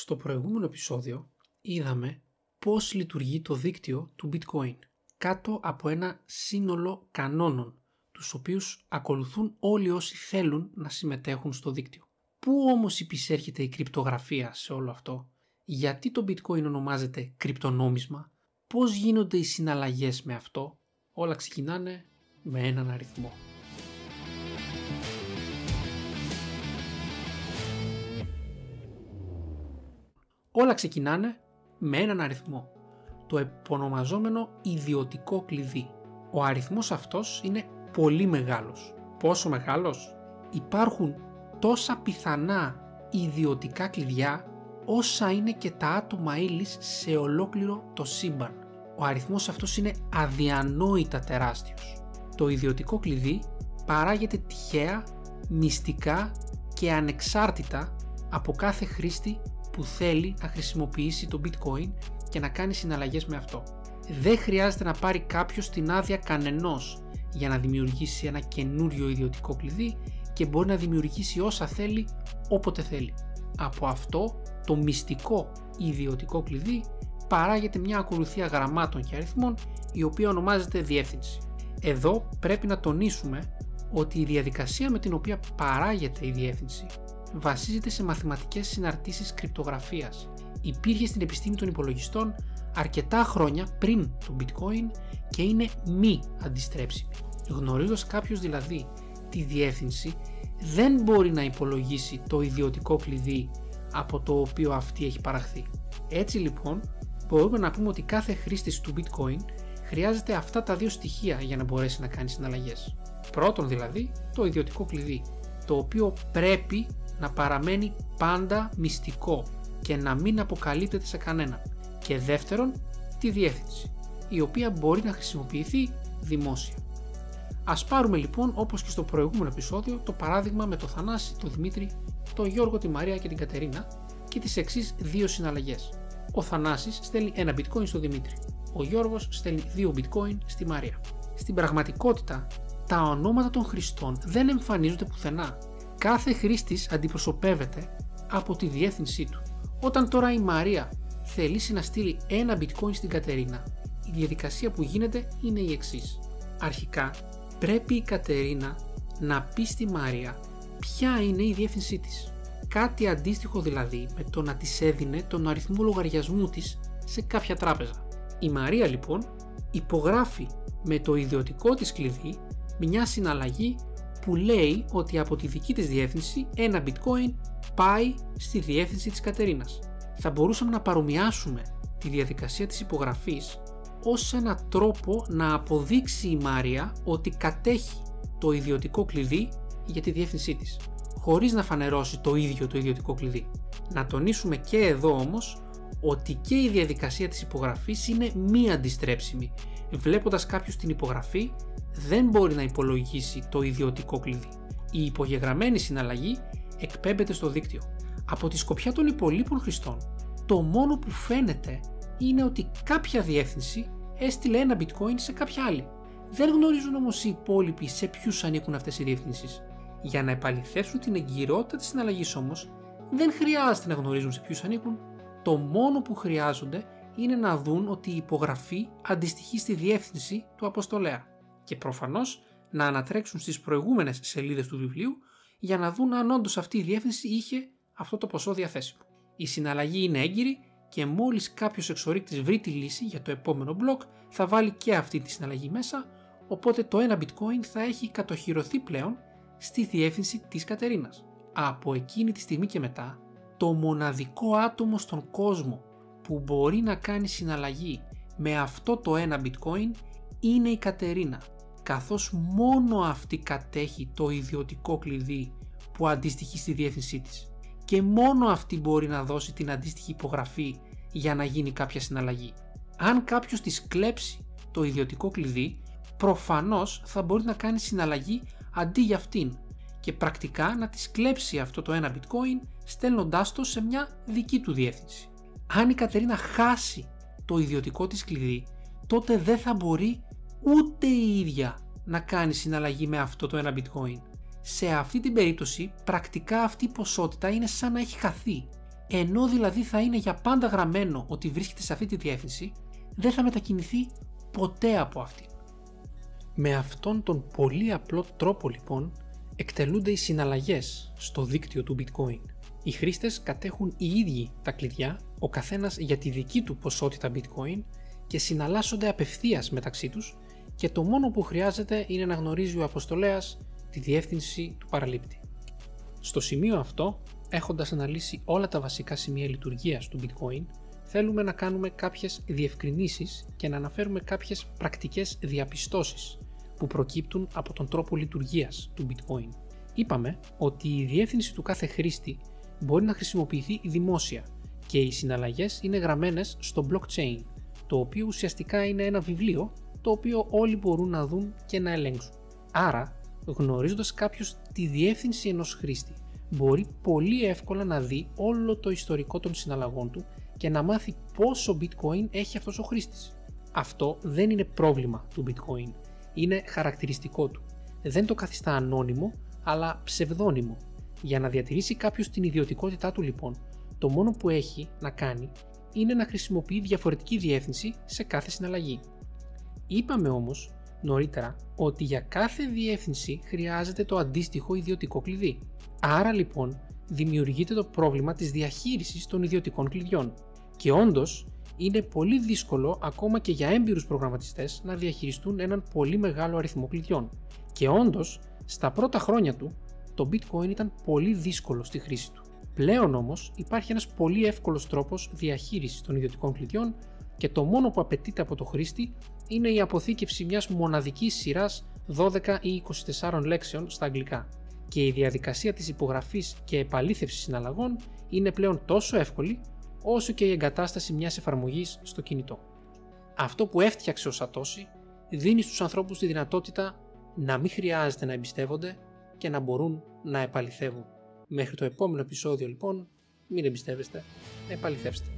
Στο προηγούμενο επεισόδιο είδαμε πώς λειτουργεί το δίκτυο του bitcoin κάτω από ένα σύνολο κανόνων τους οποίους ακολουθούν όλοι όσοι θέλουν να συμμετέχουν στο δίκτυο. Πού όμως υπησέρχεται η κρυπτογραφία σε όλο αυτό, γιατί το bitcoin ονομάζεται κρυπτονόμισμα, πώς γίνονται οι συναλλαγές με αυτό, όλα ξεκινάνε με έναν αριθμό. Όλα ξεκινάνε με έναν αριθμό, το επωνομαζόμενο ιδιωτικό κλειδί. Ο αριθμός αυτός είναι πολύ μεγάλος. Πόσο μεγάλος; Υπάρχουν τόσα πιθανά ιδιωτικά κλειδιά όσα είναι και τα άτομα ύλης σε ολόκληρο το σύμπαν. Ο αριθμός αυτός είναι αδιανόητα τεράστιος. Το ιδιωτικό κλειδί παράγεται τυχαία, μυστικά και ανεξάρτητα από κάθε χρήστη που θέλει να χρησιμοποιήσει το bitcoin και να κάνει συναλλαγές με αυτό. Δεν χρειάζεται να πάρει κάποιος την άδεια κανενός για να δημιουργήσει ένα καινούριο ιδιωτικό κλειδί και μπορεί να δημιουργήσει όσα θέλει όποτε θέλει. Από αυτό το μυστικό ιδιωτικό κλειδί παράγεται μια ακολουθία γραμμάτων και αριθμών η οποία ονομάζεται διεύθυνση. Εδώ πρέπει να τονίσουμε ότι η διαδικασία με την οποία παράγεται η διεύθυνση βασίζεται σε μαθηματικές συναρτήσεις κρυπτογραφίας. Υπήρχε στην επιστήμη των υπολογιστών αρκετά χρόνια πριν το bitcoin και είναι μη αντιστρέψιμη. Γνωρίζοντας κάποιος δηλαδή τη διεύθυνση δεν μπορεί να υπολογίσει το ιδιωτικό κλειδί από το οποίο αυτή έχει παραχθεί. Έτσι λοιπόν μπορούμε να πούμε ότι κάθε χρήστης του bitcoin χρειάζεται αυτά τα δύο στοιχεία για να μπορέσει να κάνει συναλλαγές. Πρώτον δηλαδή το ιδιωτικό κλειδί το οποίο πρέπει να παραμένει πάντα μυστικό και να μην αποκαλύπτεται σε κανέναν. Και δεύτερον, τη διεύθυνση, η οποία μπορεί να χρησιμοποιηθεί δημόσια. Ας πάρουμε λοιπόν όπως και στο προηγούμενο επεισόδιο το παράδειγμα με το Θανάση, τον Δημήτρη, τον Γιώργο, τη Μαρία και την Κατερίνα και τις εξής δύο συναλλαγές. Ο Θανάσης στέλνει ένα bitcoin στο Δημήτρη. Ο Γιώργος στέλνει δύο bitcoin στη Μαρία. Στην πραγματικότητα, τα ονόματα των χρηστών δεν εμφανίζονται πουθενά κάθε χρήστης αντιπροσωπεύεται από τη διεύθυνσή του. Όταν τώρα η Μαρία θελήσει να στείλει ένα bitcoin στην Κατερίνα, η διαδικασία που γίνεται είναι η εξής. Αρχικά πρέπει η Κατερίνα να πει στη Μαρία ποια είναι η διεύθυνσή της. Κάτι αντίστοιχο δηλαδή με το να της έδινε τον αριθμό λογαριασμού της σε κάποια τράπεζα. Η Μαρία λοιπόν υπογράφει με το ιδιωτικό της κλειδί μια συναλλαγή που λέει ότι από τη δική της διεύθυνση ένα bitcoin πάει στη διεύθυνση της Κατερίνας. Θα μπορούσαμε να παρομοιάσουμε τη διαδικασία της υπογραφής ως ένα τρόπο να αποδείξει η Μάρια ότι κατέχει το ιδιωτικό κλειδί για τη διεύθυνσή της, χωρίς να φανερώσει το ίδιο το ιδιωτικό κλειδί. Να τονίσουμε και εδώ όμως ότι και η διαδικασία της υπογραφής είναι μη αντιστρέψιμη. Βλέποντας κάποιος την υπογραφή δεν μπορεί να υπολογίσει το ιδιωτικό κλειδί. Η υπογεγραμμένη συναλλαγή εκπέμπεται στο δίκτυο. Από τη σκοπιά των υπολείπων χρηστών, το μόνο που φαίνεται είναι ότι κάποια διεύθυνση έστειλε ένα bitcoin σε κάποια άλλη. Δεν γνωρίζουν όμως οι υπόλοιποι σε ποιους ανήκουν αυτές οι διευθύνσει. Για να επαληθεύσουν την εγκυρότητα της συναλλαγής όμως, δεν χρειάζεται να γνωρίζουν σε ποιους ανήκουν. Το μόνο που χρειάζονται είναι να δουν ότι η υπογραφή αντιστοιχεί στη διεύθυνση του αποστολέα και προφανώς να ανατρέξουν στις προηγούμενες σελίδες του βιβλίου για να δουν αν όντως αυτή η διεύθυνση είχε αυτό το ποσό διαθέσιμο. Η συναλλαγή είναι έγκυρη και μόλις κάποιος εξορίκτης βρει τη λύση για το επόμενο μπλοκ θα βάλει και αυτή τη συναλλαγή μέσα οπότε το ένα bitcoin θα έχει κατοχυρωθεί πλέον στη διεύθυνση της Κατερίνας. Από εκείνη τη στιγμή και μετά το μοναδικό άτομο στον κόσμο που μπορεί να κάνει συναλλαγή με αυτό το ένα bitcoin είναι η Κατερίνα καθώς μόνο αυτή κατέχει το ιδιωτικό κλειδί που αντιστοιχεί στη διεύθυνσή της και μόνο αυτή μπορεί να δώσει την αντίστοιχη υπογραφή για να γίνει κάποια συναλλαγή. Αν κάποιος της κλέψει το ιδιωτικό κλειδί, προφανώς θα μπορεί να κάνει συναλλαγή αντί για αυτήν και πρακτικά να της κλέψει αυτό το ένα bitcoin στέλνοντάς το σε μια δική του διεύθυνση. Αν η Κατερίνα χάσει το ιδιωτικό της κλειδί, τότε δεν θα μπορεί ούτε η ίδια να κάνει συναλλαγή με αυτό το ένα bitcoin. Σε αυτή την περίπτωση πρακτικά αυτή η ποσότητα είναι σαν να έχει χαθεί ενώ δηλαδή θα είναι για πάντα γραμμένο ότι βρίσκεται σε αυτή τη διεύθυνση, δεν θα μετακινηθεί ποτέ από αυτή. Με αυτόν τον πολύ απλό τρόπο λοιπόν εκτελούνται οι συναλλαγές στο δίκτυο του bitcoin. Οι χρήστες κατέχουν οι ίδιοι τα κλειδιά, ο καθένας για τη δική του ποσότητα bitcoin και συναλλάσσονται απευθείας μεταξύ τους και το μόνο που χρειάζεται είναι να γνωρίζει ο αποστολέας τη διεύθυνση του παραλήπτη. Στο σημείο αυτό, έχοντας αναλύσει όλα τα βασικά σημεία λειτουργίας του bitcoin, θέλουμε να κάνουμε κάποιες διευκρινήσεις και να αναφέρουμε κάποιες πρακτικές διαπιστώσεις που προκύπτουν από τον τρόπο λειτουργίας του bitcoin. Είπαμε ότι η διεύθυνση του κάθε χρήστη μπορεί να χρησιμοποιηθεί δημόσια και οι συναλλαγές είναι γραμμένες στο blockchain, το οποίο ουσιαστικά είναι ένα βιβλίο το οποίο όλοι μπορούν να δουν και να ελέγξουν. Άρα, γνωρίζοντας κάποιος τη διεύθυνση ενός χρήστη, μπορεί πολύ εύκολα να δει όλο το ιστορικό των συναλλαγών του και να μάθει πόσο bitcoin έχει αυτός ο χρήστης. Αυτό δεν είναι πρόβλημα του bitcoin, είναι χαρακτηριστικό του. Δεν το καθιστά ανώνυμο, αλλά ψευδόνυμο. Για να διατηρήσει κάποιος την ιδιωτικότητά του λοιπόν, το μόνο που έχει να κάνει είναι να χρησιμοποιεί διαφορετική διεύθυνση σε κάθε συναλλαγή. Είπαμε όμως νωρίτερα ότι για κάθε διεύθυνση χρειάζεται το αντίστοιχο ιδιωτικό κλειδί. Άρα λοιπόν δημιουργείται το πρόβλημα της διαχείρισης των ιδιωτικών κλειδιών. Και όντως είναι πολύ δύσκολο ακόμα και για έμπειρους προγραμματιστές να διαχειριστούν έναν πολύ μεγάλο αριθμό κλειδιών. Και όντως, στα πρώτα χρόνια του, το bitcoin ήταν πολύ δύσκολο στη χρήση του. Πλέον όμως υπάρχει ένας πολύ εύκολος τρόπος διαχείρισης των ιδιωτικών κλειδιών και το μόνο που απαιτείται από το χρήστη είναι η αποθήκευση μιας μοναδικής σειράς 12 ή 24 λέξεων στα αγγλικά. Και η διαδικασία της υπογραφής και επαλήθευσης συναλλαγών είναι πλέον τόσο εύκολη όσο και η εγκατάσταση μιας εφαρμογής στο κινητό. Αυτό που έφτιαξε ο Σατώση δίνει στους ανθρώπους τη δυνατότητα να μην χρειάζεται να εμπιστεύονται και να μπορούν να επαληθεύουν. Μέχρι το επόμενο επεισόδιο λοιπόν, μην εμπιστεύεστε, επαληθεύστε.